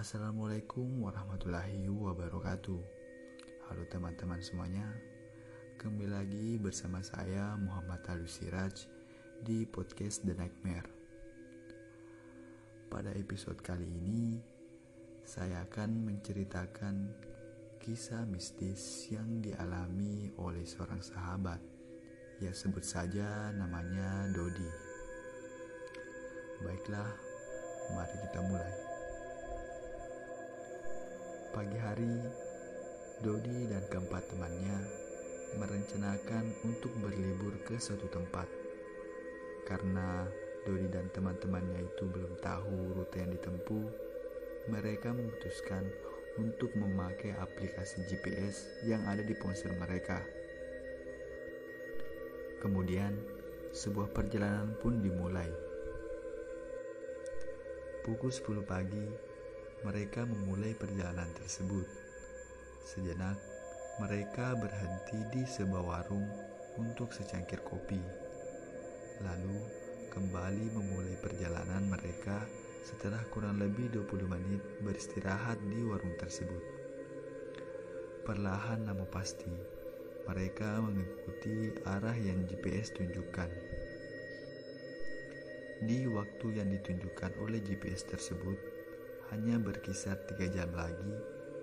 Assalamualaikum warahmatullahi wabarakatuh. Halo teman-teman semuanya. Kembali lagi bersama saya Muhammad Alu Siraj di podcast The Nightmare. Pada episode kali ini, saya akan menceritakan kisah mistis yang dialami oleh seorang sahabat. Ya sebut saja namanya Dodi. Baiklah, mari kita mulai. Pagi hari, Dodi dan keempat temannya merencanakan untuk berlibur ke suatu tempat. Karena Dodi dan teman-temannya itu belum tahu rute yang ditempuh, mereka memutuskan untuk memakai aplikasi GPS yang ada di ponsel mereka. Kemudian, sebuah perjalanan pun dimulai. Pukul 10 pagi, mereka memulai perjalanan tersebut. Sejenak, mereka berhenti di sebuah warung untuk secangkir kopi. Lalu, kembali memulai perjalanan mereka setelah kurang lebih 20 menit beristirahat di warung tersebut. Perlahan namun pasti, mereka mengikuti arah yang GPS tunjukkan. Di waktu yang ditunjukkan oleh GPS tersebut, hanya berkisar tiga jam lagi,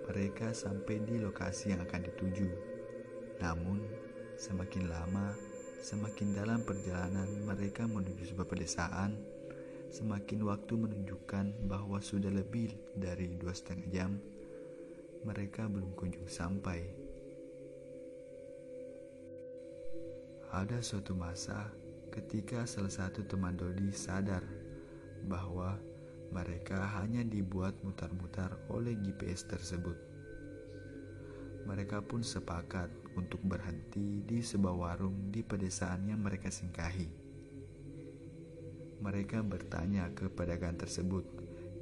mereka sampai di lokasi yang akan dituju. Namun, semakin lama, semakin dalam perjalanan mereka menuju sebuah pedesaan, semakin waktu menunjukkan bahwa sudah lebih dari dua setengah jam, mereka belum kunjung sampai. Ada suatu masa ketika salah satu teman Dodi sadar bahwa mereka hanya dibuat mutar-mutar oleh GPS tersebut. Mereka pun sepakat untuk berhenti di sebuah warung di pedesaan yang mereka singgahi. Mereka bertanya ke pedagang tersebut.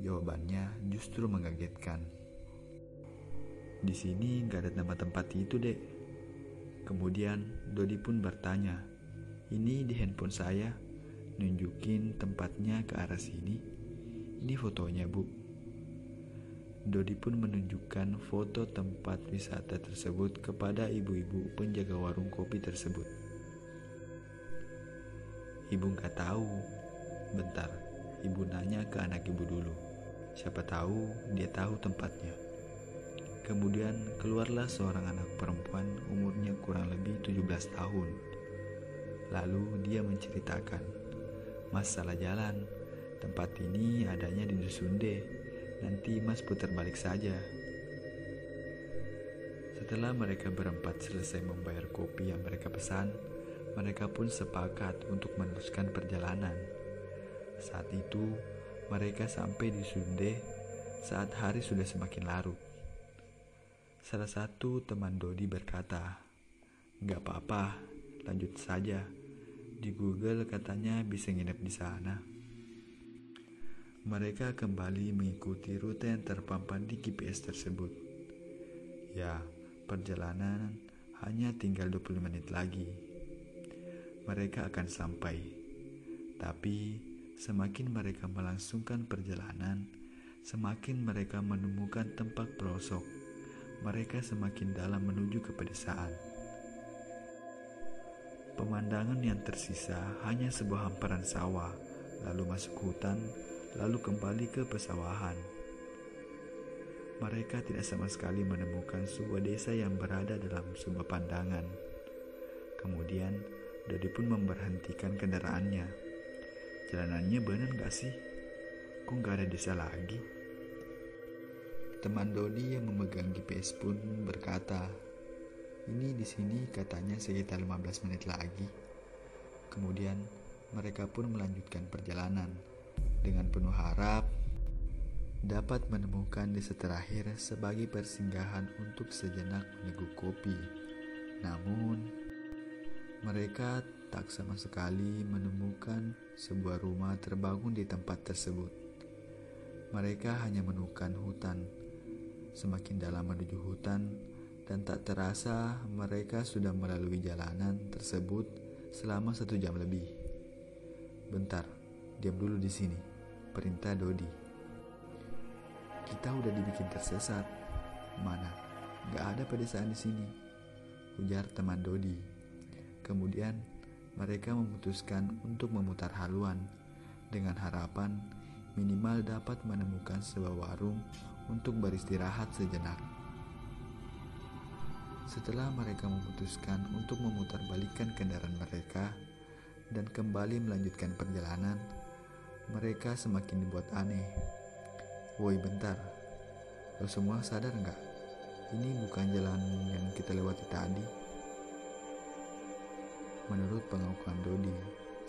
Jawabannya justru mengagetkan. Di sini nggak ada nama tempat itu, dek. Kemudian Dodi pun bertanya, ini di handphone saya, nunjukin tempatnya ke arah sini. Ini fotonya, Bu. Dodi pun menunjukkan foto tempat wisata tersebut kepada ibu-ibu penjaga warung kopi tersebut. Ibu nggak tahu. Bentar, ibu nanya ke anak ibu dulu. Siapa tahu dia tahu tempatnya. Kemudian keluarlah seorang anak perempuan umurnya kurang lebih 17 tahun. Lalu dia menceritakan masalah jalan Tempat ini adanya di Dusun D. Nanti Mas putar balik saja. Setelah mereka berempat selesai membayar kopi yang mereka pesan, mereka pun sepakat untuk meneruskan perjalanan. Saat itu, mereka sampai di Sunde saat hari sudah semakin larut. Salah satu teman Dodi berkata, Gak apa-apa, lanjut saja. Di Google katanya bisa nginep di sana mereka kembali mengikuti rute yang terpampang di GPS tersebut. Ya, perjalanan hanya tinggal 20 menit lagi. Mereka akan sampai. Tapi, semakin mereka melangsungkan perjalanan, semakin mereka menemukan tempat pelosok. Mereka semakin dalam menuju ke pedesaan. Pemandangan yang tersisa hanya sebuah hamparan sawah, lalu masuk hutan, lalu kembali ke pesawahan. Mereka tidak sama sekali menemukan sebuah desa yang berada dalam sebuah pandangan. Kemudian, Dodi pun memberhentikan kendaraannya. Jalanannya benar gak sih? Kok gak ada desa lagi? Teman Dodi yang memegang GPS pun berkata, ini di sini katanya sekitar 15 menit lagi. Kemudian mereka pun melanjutkan perjalanan dengan penuh harap dapat menemukan desa terakhir sebagai persinggahan untuk sejenak meneguk kopi. Namun, mereka tak sama sekali menemukan sebuah rumah terbangun di tempat tersebut. Mereka hanya menemukan hutan. Semakin dalam menuju hutan, dan tak terasa mereka sudah melalui jalanan tersebut selama satu jam lebih. Bentar, diam dulu di sini perintah Dodi. Kita udah dibikin tersesat. Mana? Gak ada pedesaan di sini. Ujar teman Dodi. Kemudian mereka memutuskan untuk memutar haluan dengan harapan minimal dapat menemukan sebuah warung untuk beristirahat sejenak. Setelah mereka memutuskan untuk memutarbalikkan kendaraan mereka dan kembali melanjutkan perjalanan, mereka semakin dibuat aneh. Woi bentar, lo semua sadar nggak? Ini bukan jalan yang kita lewati tadi. Menurut pengakuan Dodi,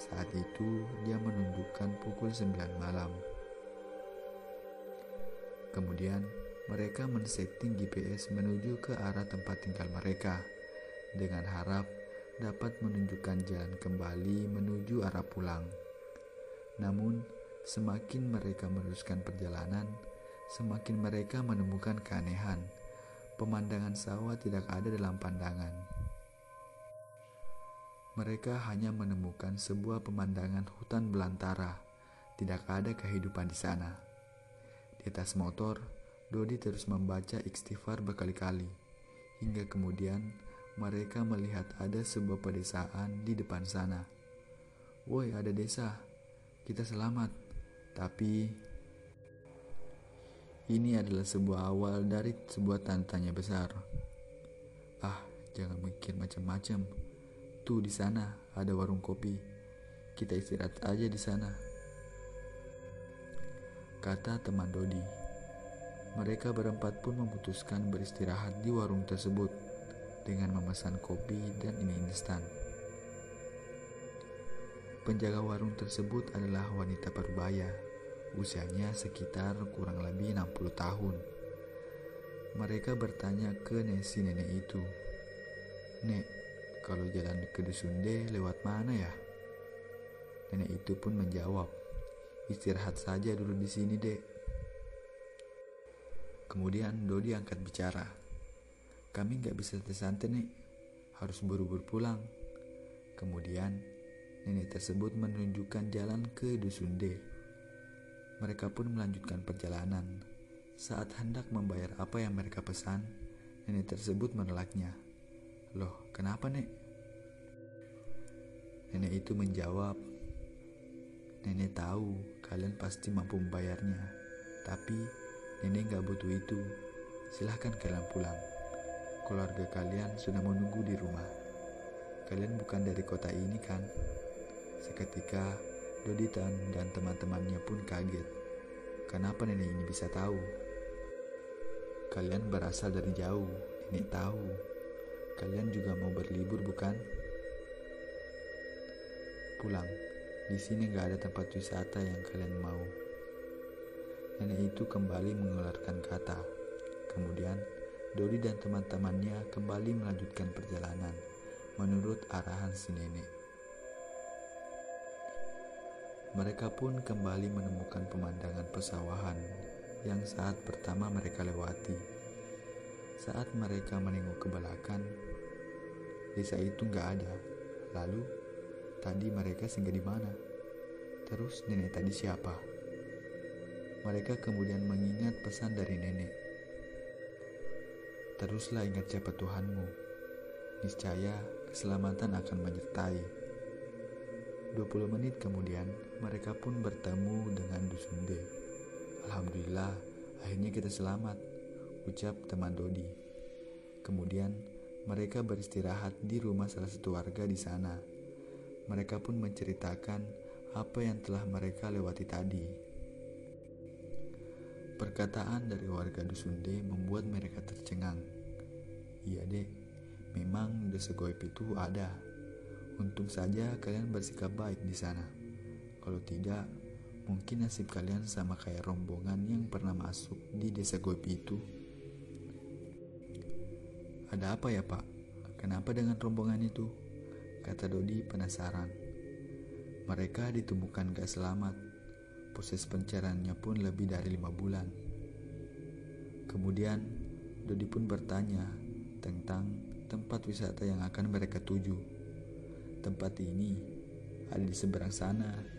saat itu dia menunjukkan pukul 9 malam. Kemudian mereka men-setting GPS menuju ke arah tempat tinggal mereka dengan harap dapat menunjukkan jalan kembali menuju arah pulang. Namun, semakin mereka meneruskan perjalanan, semakin mereka menemukan keanehan. Pemandangan sawah tidak ada dalam pandangan. Mereka hanya menemukan sebuah pemandangan hutan belantara. Tidak ada kehidupan di sana. Di atas motor, Dodi terus membaca istighfar berkali-kali, hingga kemudian mereka melihat ada sebuah pedesaan di depan sana. Woi, ada desa. Kita selamat. Tapi ini adalah sebuah awal dari sebuah tantanya besar. Ah, jangan mikir macam-macam. Tuh di sana ada warung kopi. Kita istirahat aja di sana. Kata teman Dodi. Mereka berempat pun memutuskan beristirahat di warung tersebut dengan memesan kopi dan mie instan. Penjaga warung tersebut adalah wanita berbaya, usianya sekitar kurang lebih 60 tahun. Mereka bertanya ke Nesi nenek itu, Nek, kalau jalan ke Dusun D lewat mana ya? Nenek itu pun menjawab, istirahat saja dulu di sini, Dek. Kemudian Dodi angkat bicara. Kami nggak bisa tersantai nih, harus buru-buru pulang. Kemudian nenek tersebut menunjukkan jalan ke Dusun D. Mereka pun melanjutkan perjalanan. Saat hendak membayar apa yang mereka pesan, nenek tersebut menolaknya. Loh, kenapa nek? Nenek itu menjawab, Nenek tahu kalian pasti mampu membayarnya, tapi Nenek gak butuh itu. Silahkan kalian pulang. Keluarga kalian sudah menunggu di rumah. Kalian bukan dari kota ini kan? Seketika, Doditan dan teman-temannya pun kaget. Kenapa nenek ini bisa tahu? Kalian berasal dari jauh, nenek tahu. Kalian juga mau berlibur bukan? Pulang. Di sini gak ada tempat wisata yang kalian mau. Nenek itu kembali mengeluarkan kata. Kemudian, Dodi dan teman-temannya kembali melanjutkan perjalanan menurut arahan si nenek. Mereka pun kembali menemukan pemandangan pesawahan yang saat pertama mereka lewati. Saat mereka menengok ke belakang, desa itu nggak ada. Lalu, tadi mereka singgah di mana? Terus nenek tadi siapa? Mereka kemudian mengingat pesan dari nenek. Teruslah ingat siapa Tuhanmu. Niscaya keselamatan akan menyertai. 20 menit kemudian, mereka pun bertemu dengan Dusun D. Alhamdulillah, akhirnya kita selamat, ucap teman Dodi. Kemudian, mereka beristirahat di rumah salah satu warga di sana. Mereka pun menceritakan apa yang telah mereka lewati tadi. Perkataan dari warga dusun D membuat mereka tercengang. Iya dek, memang desa goib itu ada. Untung saja kalian bersikap baik di sana. Kalau tidak, mungkin nasib kalian sama kayak rombongan yang pernah masuk di desa goib itu. Ada apa ya pak? Kenapa dengan rombongan itu? Kata Dodi penasaran. Mereka ditemukan gak selamat proses pencariannya pun lebih dari lima bulan. Kemudian, Dodi pun bertanya tentang tempat wisata yang akan mereka tuju. Tempat ini ada di seberang sana,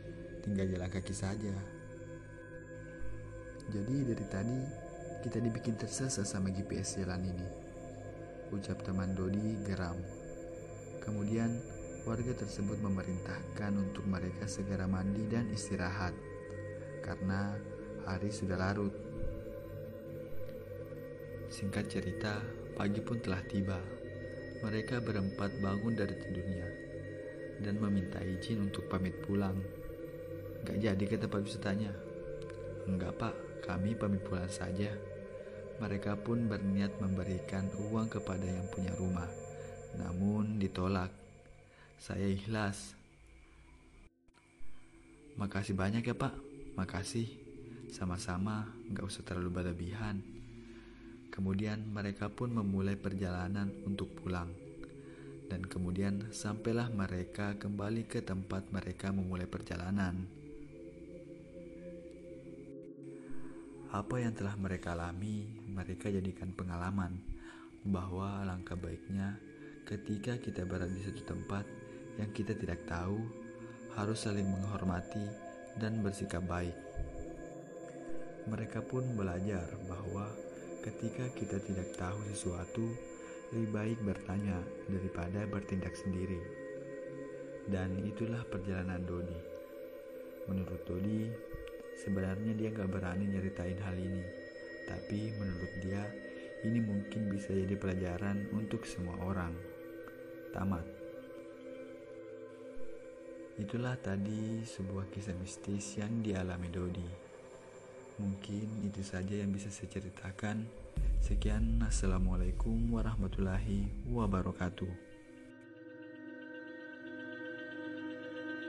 tinggal jalan kaki saja. Jadi dari tadi Kita dibikin tersesat sama GPS jalan ini. Ucap teman Dodi geram. Kemudian warga tersebut memerintahkan untuk mereka segera mandi dan istirahat karena hari sudah larut. Singkat cerita, pagi pun telah tiba. Mereka berempat bangun dari tidurnya dan meminta izin untuk pamit pulang. Gak jadi kata Pak wisatanya. Enggak pak, kami pamit pulang saja. Mereka pun berniat memberikan uang kepada yang punya rumah, namun ditolak. Saya ikhlas. Makasih banyak ya pak, makasih. Sama-sama, gak usah terlalu berlebihan. Kemudian mereka pun memulai perjalanan untuk pulang. Dan kemudian sampailah mereka kembali ke tempat mereka memulai perjalanan. Apa yang telah mereka alami, mereka jadikan pengalaman bahwa alangkah baiknya ketika kita berada di satu tempat yang kita tidak tahu, harus saling menghormati dan bersikap baik. Mereka pun belajar bahwa Ketika kita tidak tahu sesuatu, lebih baik bertanya daripada bertindak sendiri. Dan itulah perjalanan Dodi. Menurut Dodi, sebenarnya dia gak berani nyeritain hal ini. Tapi menurut dia, ini mungkin bisa jadi pelajaran untuk semua orang. Tamat. Itulah tadi sebuah kisah mistis yang dialami Dodi. Mungkin itu saja yang bisa saya ceritakan. Sekian, Assalamualaikum warahmatullahi wabarakatuh.